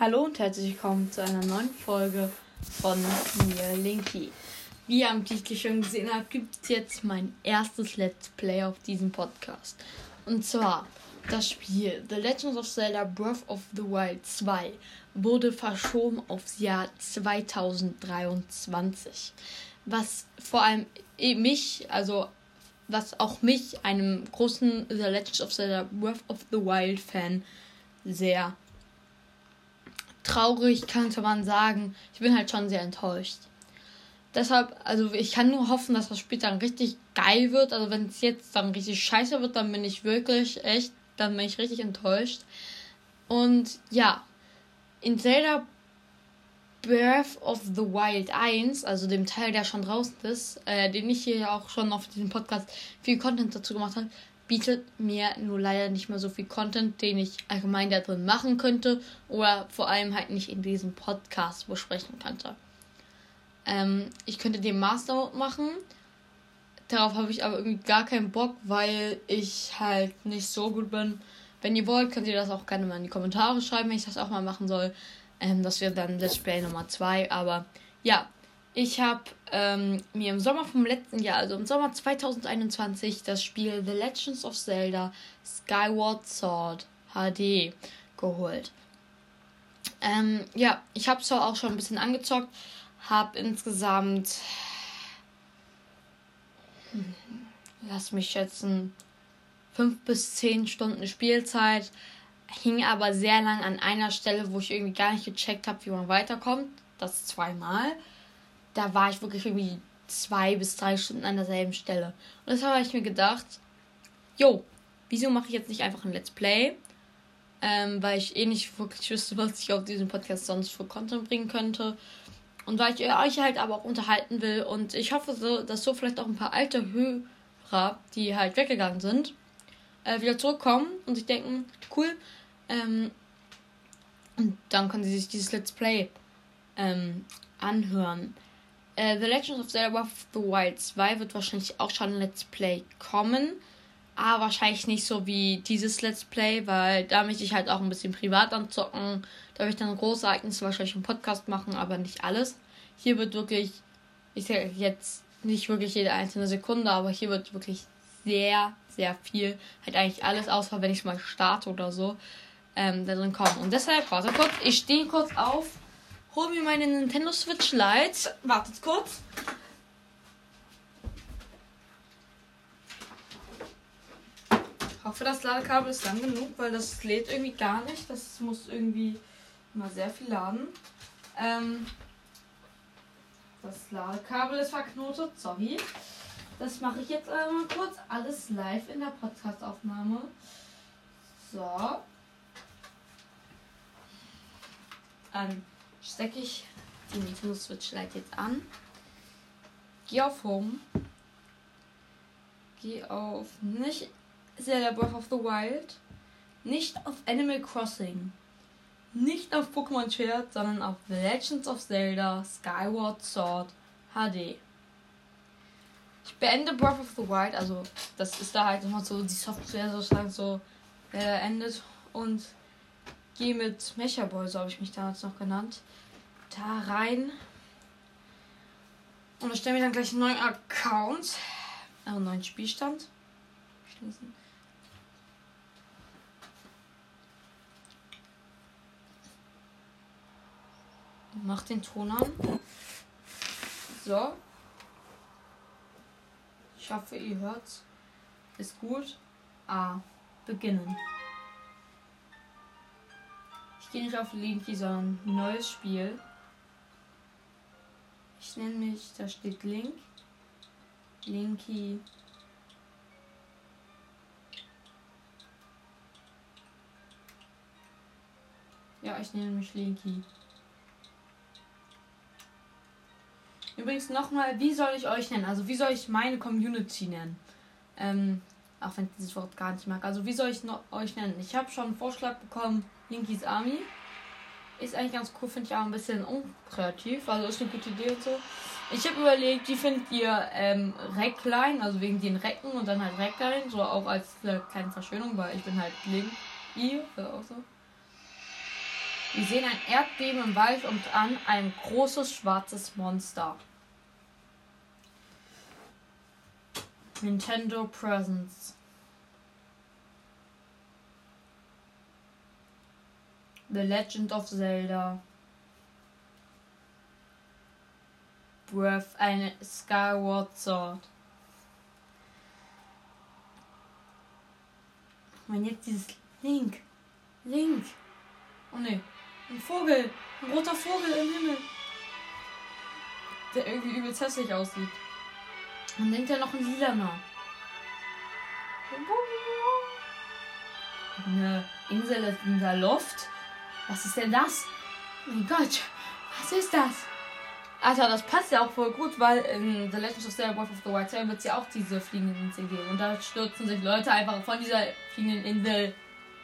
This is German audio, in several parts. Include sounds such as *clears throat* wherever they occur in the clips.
Hallo und herzlich willkommen zu einer neuen Folge von mir, Linky. Wie ihr am Titel schon gesehen habt, gibt es jetzt mein erstes Let's Play auf diesem Podcast. Und zwar das Spiel The Legend of Zelda Breath of the Wild 2 wurde verschoben aufs Jahr 2023. Was vor allem mich, also was auch mich, einem großen The Legend of Zelda Breath of the Wild Fan, sehr traurig, könnte man sagen. Ich bin halt schon sehr enttäuscht. Deshalb, also ich kann nur hoffen, dass das Spiel dann richtig geil wird. Also wenn es jetzt dann richtig scheiße wird, dann bin ich wirklich echt, dann bin ich richtig enttäuscht. Und ja, in Zelda Breath of the Wild 1, also dem Teil, der schon draußen ist, äh, den ich hier auch schon auf diesem Podcast viel Content dazu gemacht habe, bietet mir nur leider nicht mehr so viel Content, den ich allgemein da drin machen könnte oder vor allem halt nicht in diesem Podcast besprechen könnte. Ähm, ich könnte den Master machen. Darauf habe ich aber irgendwie gar keinen Bock, weil ich halt nicht so gut bin. Wenn ihr wollt, könnt ihr das auch gerne mal in die Kommentare schreiben, wenn ich das auch mal machen soll. Ähm, das wäre dann Let's Play Nummer 2. Aber ja, ich habe ähm, mir im Sommer vom letzten Jahr, also im Sommer 2021, das Spiel The Legends of Zelda Skyward Sword HD geholt. Ähm, ja, ich habe es auch schon ein bisschen angezockt, habe insgesamt, hm, lass mich schätzen, 5 bis 10 Stunden Spielzeit. Hing aber sehr lang an einer Stelle, wo ich irgendwie gar nicht gecheckt habe, wie man weiterkommt. Das zweimal. Da war ich wirklich irgendwie zwei bis drei Stunden an derselben Stelle. Und deshalb habe ich mir gedacht, jo, wieso mache ich jetzt nicht einfach ein Let's Play? Ähm, weil ich eh nicht wirklich wüsste, *laughs* was ich auf diesem Podcast sonst für Content bringen könnte. Und weil ich euch halt aber auch unterhalten will. Und ich hoffe, so, dass so vielleicht auch ein paar alte Hörer, die halt weggegangen sind, äh, wieder zurückkommen und sich denken, cool. Ähm, und dann können sie sich dieses Let's Play ähm, anhören. Äh, the Legend of Zelda Breath of the Wild 2 wird wahrscheinlich auch schon ein Let's Play kommen. Aber wahrscheinlich nicht so wie dieses Let's Play, weil da möchte ich halt auch ein bisschen privat anzocken. Da will ich dann große Ereignisse wahrscheinlich im Podcast machen, aber nicht alles. Hier wird wirklich, ich sage jetzt nicht wirklich jede einzelne Sekunde, aber hier wird wirklich sehr, sehr viel, halt eigentlich alles, außer wenn ich mal starte oder so, ähm, da drin kommen. Und deshalb, warte kurz, ich stehe kurz auf, hole mir meine Nintendo Switch Lite, wartet kurz. Ich hoffe, das Ladekabel ist lang genug, weil das lädt irgendwie gar nicht. Das muss irgendwie mal sehr viel laden. Ähm, das Ladekabel ist verknotet, sorry. Das mache ich jetzt einmal kurz. Alles live in der Podcast-Aufnahme. So. Dann stecke ich die Nintendo Switch Lite jetzt an. Gehe auf Home. Gehe auf nicht Zelda Breath of the Wild. Nicht auf Animal Crossing. Nicht auf Pokémon Schwert, sondern auf The Legends of Zelda Skyward Sword HD. Ich beende Breath of the Wild, also das ist da halt immer so die Software sozusagen so äh, endet und gehe mit Mecha Boy, so habe ich mich damals noch genannt, da rein und erstelle mir dann gleich einen neuen Account, also einen neuen Spielstand. Schließen. Mach den Ton an. So. Ich hoffe, ihr hört's. Ist gut. Ah, beginnen. Gehe nicht auf Linky, sondern neues Spiel. Ich nenne mich, da steht Link. Linky. Ja, ich nenne mich Linky. Übrigens nochmal, wie soll ich euch nennen? Also wie soll ich meine Community nennen? Ähm, auch wenn ich dieses Wort gar nicht mag. Also wie soll ich noch euch nennen? Ich habe schon einen Vorschlag bekommen, Linkies Army. Ist eigentlich ganz cool, finde ich auch ein bisschen unkreativ. Also ist eine gute Idee und so. Ich habe überlegt, wie findet ihr ähm, Reckline, also wegen den Recken und dann halt Reckline, so auch als äh, kleine Verschönung, weil ich bin halt Link. I, äh, auch so. Wir sehen ein Erdbeben im Wald und an ein großes schwarzes Monster. Nintendo Presents. The Legend of Zelda. Breath eine Skyward Sword. Und jetzt dieses Link. Link. Oh ne. Ein Vogel. Ein roter Vogel im Himmel. Der irgendwie übelst hässlich aussieht. Und denkt ja noch ein lilaner. Eine Insel in der Luft. Was ist denn das? Mein Gott, was ist das? Alter, das passt ja auch voll gut, weil in The Legend of Zelda Breath of the Wild wird es ja auch diese fliegenden Insel geben. Und da stürzen sich Leute einfach von dieser fliegenden Insel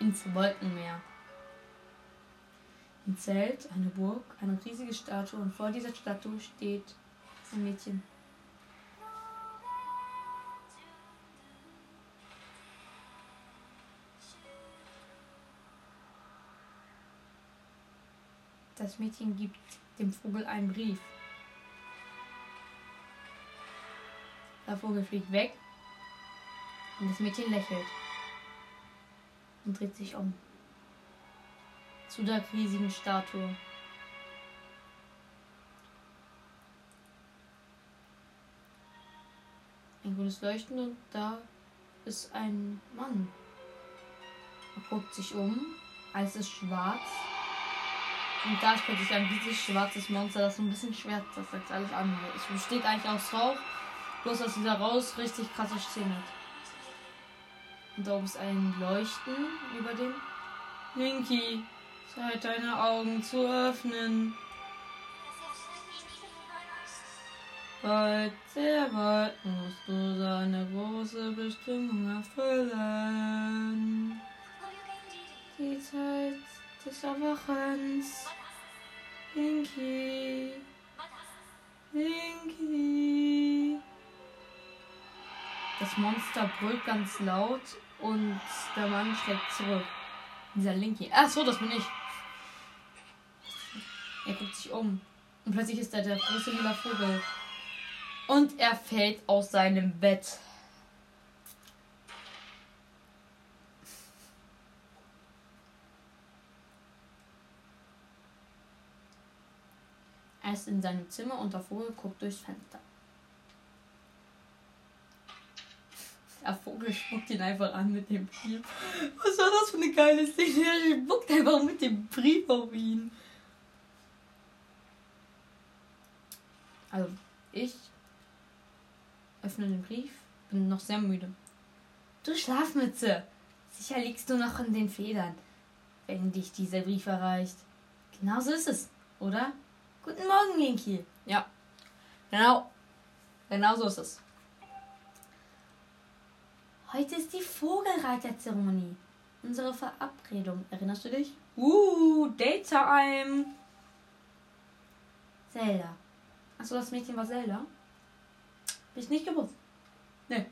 ins Wolkenmeer. Ein Zelt, eine Burg, eine riesige Statue und vor dieser Statue steht ein Mädchen. Das Mädchen gibt dem Vogel einen Brief. Der Vogel fliegt weg und das Mädchen lächelt und dreht sich um zu der riesigen Statue. Ein grünes Leuchten und da ist ein Mann. Er guckt sich um, alles ist schwarz. Und da stellt sich ein riesiges schwarzes Monster, das so ein bisschen schwer das sagt alles an. Es besteht eigentlich aus Rauch, bloß dass dieser Raus richtig krasse Szene. Und da oben ist ein Leuchten über dem. Linky, Zeit deine Augen zu öffnen. Bald, sehr bald musst du seine große Bestimmung erfüllen. Die Zeit des Erwachens. Linky. Linky. Das Monster brüllt ganz laut und der Mann schlägt zurück. Dieser Linky. Ach so, das bin ich. Er guckt sich um. Und plötzlich ist da der große lila Vogel. Und er fällt aus seinem Bett. Er ist in seinem Zimmer und der Vogel guckt durchs Fenster. Der Vogel spuckt ihn einfach an mit dem Brief. Was war das für eine geile Szene? Er spuckt einfach mit dem Brief auf ihn. Also, ich öffne den Brief, bin noch sehr müde. Du Schlafmütze! Sicher liegst du noch in den Federn, wenn dich dieser Brief erreicht. Genauso ist es, oder? Guten Morgen, Linky. Ja, genau. Genau so ist es. Heute ist die Vogelreiterzeremonie. Unsere Verabredung. Erinnerst du dich? Uh, Daytime. Zelda. Achso, das Mädchen war Zelda? Hab ich nicht gewusst. Nee.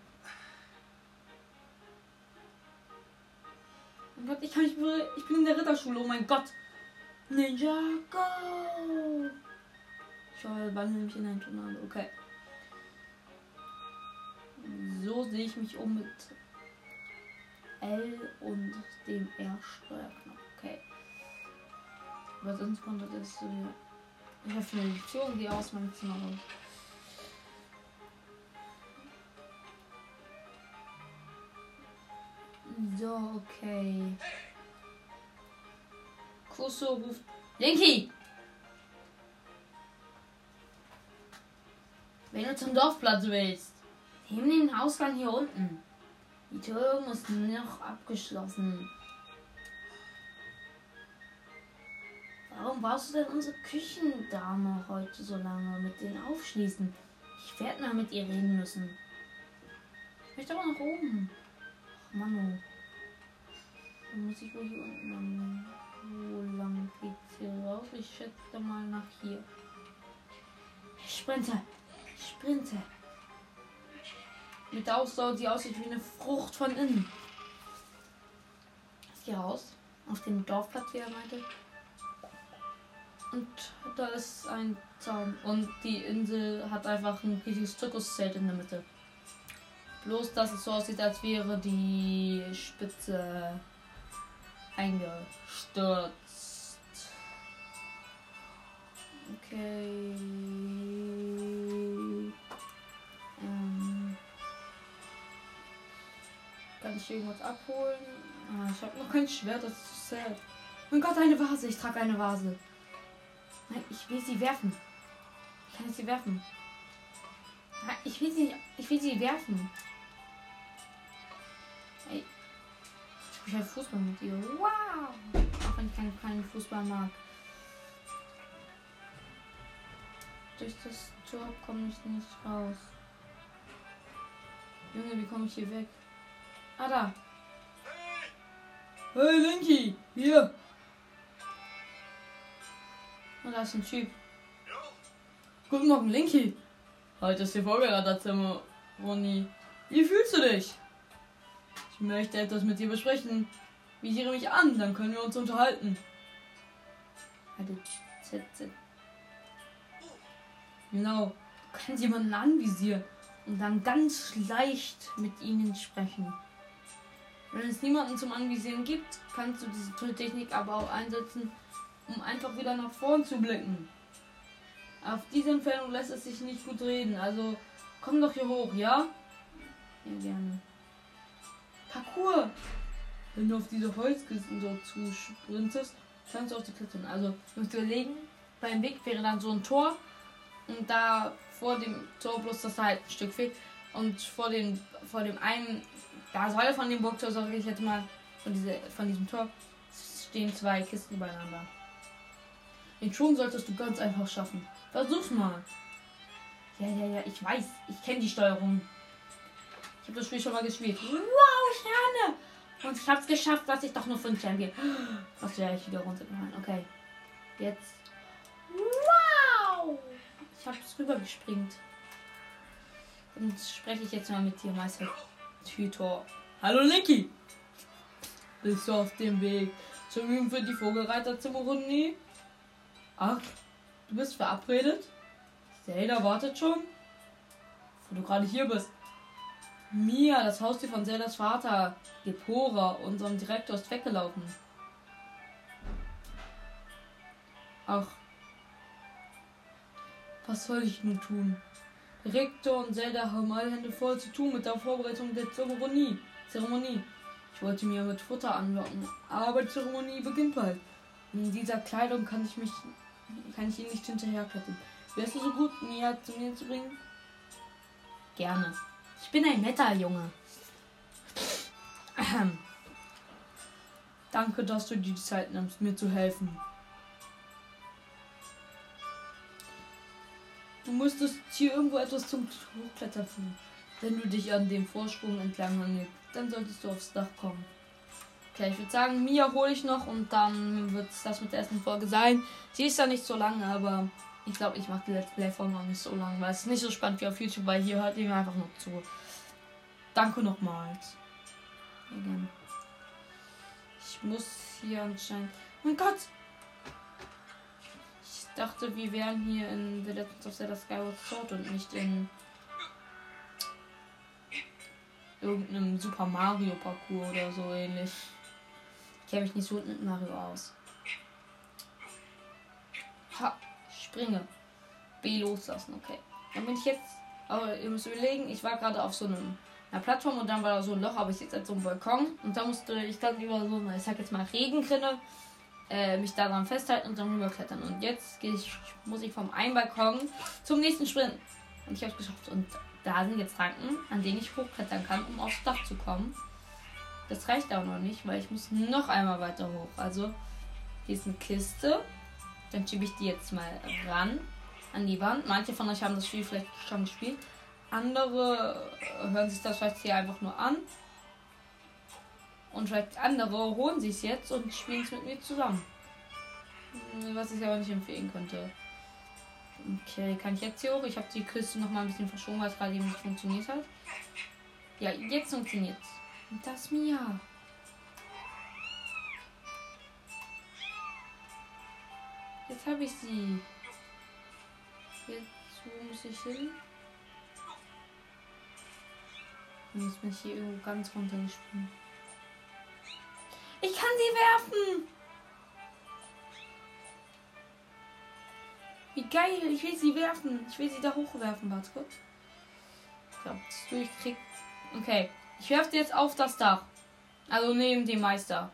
Oh mein Gott, ich kann nicht Ich bin in der Ritterschule, oh mein Gott. Ninja Go! Ich wandle mich in ein Tornado. Okay. So sehe ich mich um mit L und dem R-Steuerknopf. Okay. Aber sonst konnte das so. Ich habe eine Lektion, die aus meinem Zimmer raus. So, okay. Kusso ruft. Linky! Wenn du zum Dorfplatz willst. Nehmen den Ausgang hier unten. Die Tür muss noch abgeschlossen. Warum warst du denn unsere Küchendame heute so lange mit den Aufschließen? Ich werde mal mit ihr reden müssen. Ich möchte aber nach oben. Ach, Manu. Dann muss ich wohl hier unten lang. Wo lang geht's hier raus? Ich schätze mal nach hier. Sprinte. Sprinte. Mit der Ausdauer, die aussieht wie eine Frucht von innen. Ich gehe raus. Auf den Dorfplatz, wie er meinte. Und da ist ein Zaun. Und die Insel hat einfach ein riesiges Zirkuszelt in der Mitte. Bloß, dass es so aussieht, als wäre die Spitze eingestürzt. Okay. Kann ich irgendwas abholen? Ah, ich habe noch kein Schwert, das ist so sad. Mein Gott, eine Vase. Ich trage eine Vase. Nein, ich will sie werfen. Ich kann sie werfen. Nein, ich will sie, ich will sie werfen. Ey. Ich spiele halt Fußball mit ihr. Wow. Auch wenn ich keinen, keinen Fußball mag. Durch das Tor komme ich nicht raus. Junge, wie komme ich hier weg? Ah, da. Hey, Linky! Hier! Und da ist ein Typ. Guten Morgen, Linky. Heute ist die Vorgeladerzimmer, Ronny. Wie fühlst du dich? Ich möchte etwas mit dir besprechen. Visiere mich an, dann können wir uns unterhalten. Warte. Genau. Du kannst jemanden anvisieren und dann ganz leicht mit ihnen sprechen. Wenn es niemanden zum Anvisieren gibt, kannst du diese tolle Technik aber auch einsetzen, um einfach wieder nach vorn zu blicken. Auf diese Entfernung lässt es sich nicht gut reden, also komm doch hier hoch, ja? Ja, gerne. Parcours! Wenn du auf diese Holzkisten so zusprintest, kannst du auf die klettern. Also, du musst überlegen, beim Weg wäre dann so ein Tor und da vor dem Tor bloß, dass da halt ein Stück fehlt und vor dem, vor dem einen, da soll von dem Burgtor, sag ich jetzt mal, von, diese, von diesem Tor, stehen zwei Kisten übereinander. Den Schwung solltest du ganz einfach schaffen. Versuch's mal. Ja, ja, ja, ich weiß. Ich kenne die Steuerung. Ich habe das Spiel schon mal gespielt. Wow, Sterne! Und ich hab's geschafft, dass ich doch nur 5 Champion. Was werde ich wieder runtergefallen? Okay. Jetzt. Wow! Ich habe es rübergespringt. Und spreche ich jetzt mal mit dir, Meister Tütor. Hallo Linky! Bist du auf dem Weg zum Üben für die Vogelreiterzeremonie? Ach, du bist verabredet? Zelda wartet schon? Wo du gerade hier bist. Mia, das Haustier von Zeldas Vater, Gepora, unserem Direktor, ist weggelaufen. Ach. Was soll ich nun tun? Direktor und Zelda haben alle Hände voll zu tun mit der Vorbereitung der Zeremonie. Zeremonie. Ich wollte mir mit Futter anlocken, aber die Zeremonie beginnt bald. In dieser Kleidung kann ich mich kann ich ihn nicht hinterherklettern. Wärst du so gut, Mia zu mir zu bringen? Gerne. Ich bin ein netter Junge. *clears throat* Danke, dass du die Zeit nimmst, mir zu helfen. Du müsstest hier irgendwo etwas zum Hochklettern finden. Wenn du dich an dem Vorsprung entlang hangelst, dann solltest du aufs Dach kommen. Okay, ich würde sagen, Mia hole ich noch und dann wird das mit der ersten Folge sein. Sie ist ja nicht so lange, aber ich glaube, ich mache die Let's Play-Folge noch nicht so lange, weil es ist nicht so spannend wie auf YouTube, weil hier hört ihr mir einfach nur zu. Danke nochmals. Ich muss hier anscheinend. Mein Gott! Dachte, wir wären hier in The Legend of Zelda Skyward Sword und nicht in irgendeinem Super Mario Parcours oder so ähnlich. Ich kenne mich nicht so gut mit Mario aus. Ha, springe. B loslassen, okay. Dann bin ich jetzt. Aber ihr müsst überlegen, ich war gerade auf so einem, einer Plattform und dann war da so ein Loch, aber ich sitze jetzt so einem Balkon und da musste ich dann über so ich sag jetzt mal Regenkrinne, äh, mich daran festhalten und dann rüberklettern. Und jetzt ich, muss ich vom einen Balkon zum nächsten sprinten. Und ich habe es geschafft. Und da sind jetzt Ranken, an denen ich hochklettern kann, um aufs Dach zu kommen. Das reicht auch noch nicht, weil ich muss noch einmal weiter hoch. Also hier ist eine Kiste. Dann schiebe ich die jetzt mal ran an die Wand. Manche von euch haben das Spiel vielleicht schon gespielt. Andere hören sich das vielleicht hier einfach nur an. Und vielleicht andere holen sich jetzt und spielen es mit mir zusammen. Was ich aber nicht empfehlen könnte. Okay, kann ich jetzt hier hoch? Ich habe die Kiste noch mal ein bisschen verschoben, weil es gerade eben nicht funktioniert hat. Ja, jetzt funktioniert es. Das Mia. Jetzt habe ich sie. Jetzt, wo muss ich hin? Und jetzt bin ich hier irgendwo ganz runtergesprungen. Ich kann sie werfen! Wie geil, ich will sie werfen. Ich will sie da hochwerfen, warte kurz. So, durchkriegt. Okay, ich werfe sie jetzt auf das Dach. Also neben dem Meister.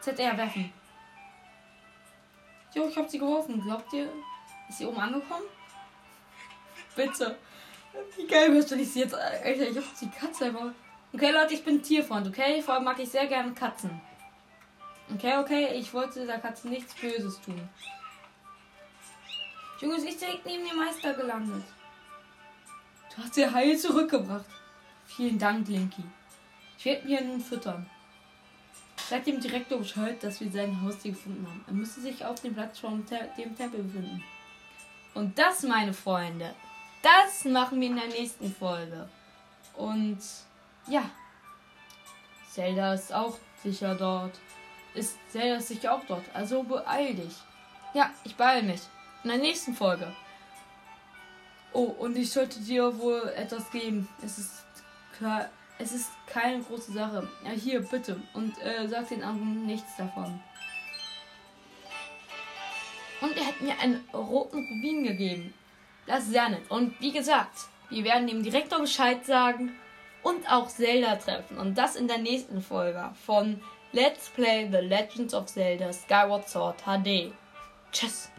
ZR werfen. Jo, ich hab sie geworfen. Glaubt ihr, ist sie oben angekommen? Bitte. Wie geil wirst du ich sie jetzt. Alter, ich hab die Katze einfach. Okay, Leute, ich bin Tierfreund, okay? Vor allem mag ich sehr gerne Katzen. Okay, okay, ich wollte der Katze nichts Böses tun. Junge, ist direkt neben dem Meister gelandet. Du hast sie heil zurückgebracht. Vielen Dank, Linky. Ich werde mir nun füttern. Sag dem Direktor Bescheid, dass wir sein Haustier gefunden haben. Er müsste sich auf dem Platz vor dem Tempel befinden. Und das, meine Freunde, das machen wir in der nächsten Folge. Und ja, Zelda ist auch sicher dort. Ist Zelda ist sicher auch dort. Also beeil dich. Ja, ich beeil mich. In der nächsten Folge. Oh, und ich sollte dir wohl etwas geben. Es ist klar, es ist keine große Sache. Ja, hier, bitte. Und äh, sag den anderen nichts davon. Und er hat mir einen roten Rubin gegeben. Das ist sehr nett. Und wie gesagt, wir werden dem Direktor Bescheid sagen und auch Zelda treffen. Und das in der nächsten Folge von Let's Play The Legends of Zelda Skyward Sword HD. Tschüss.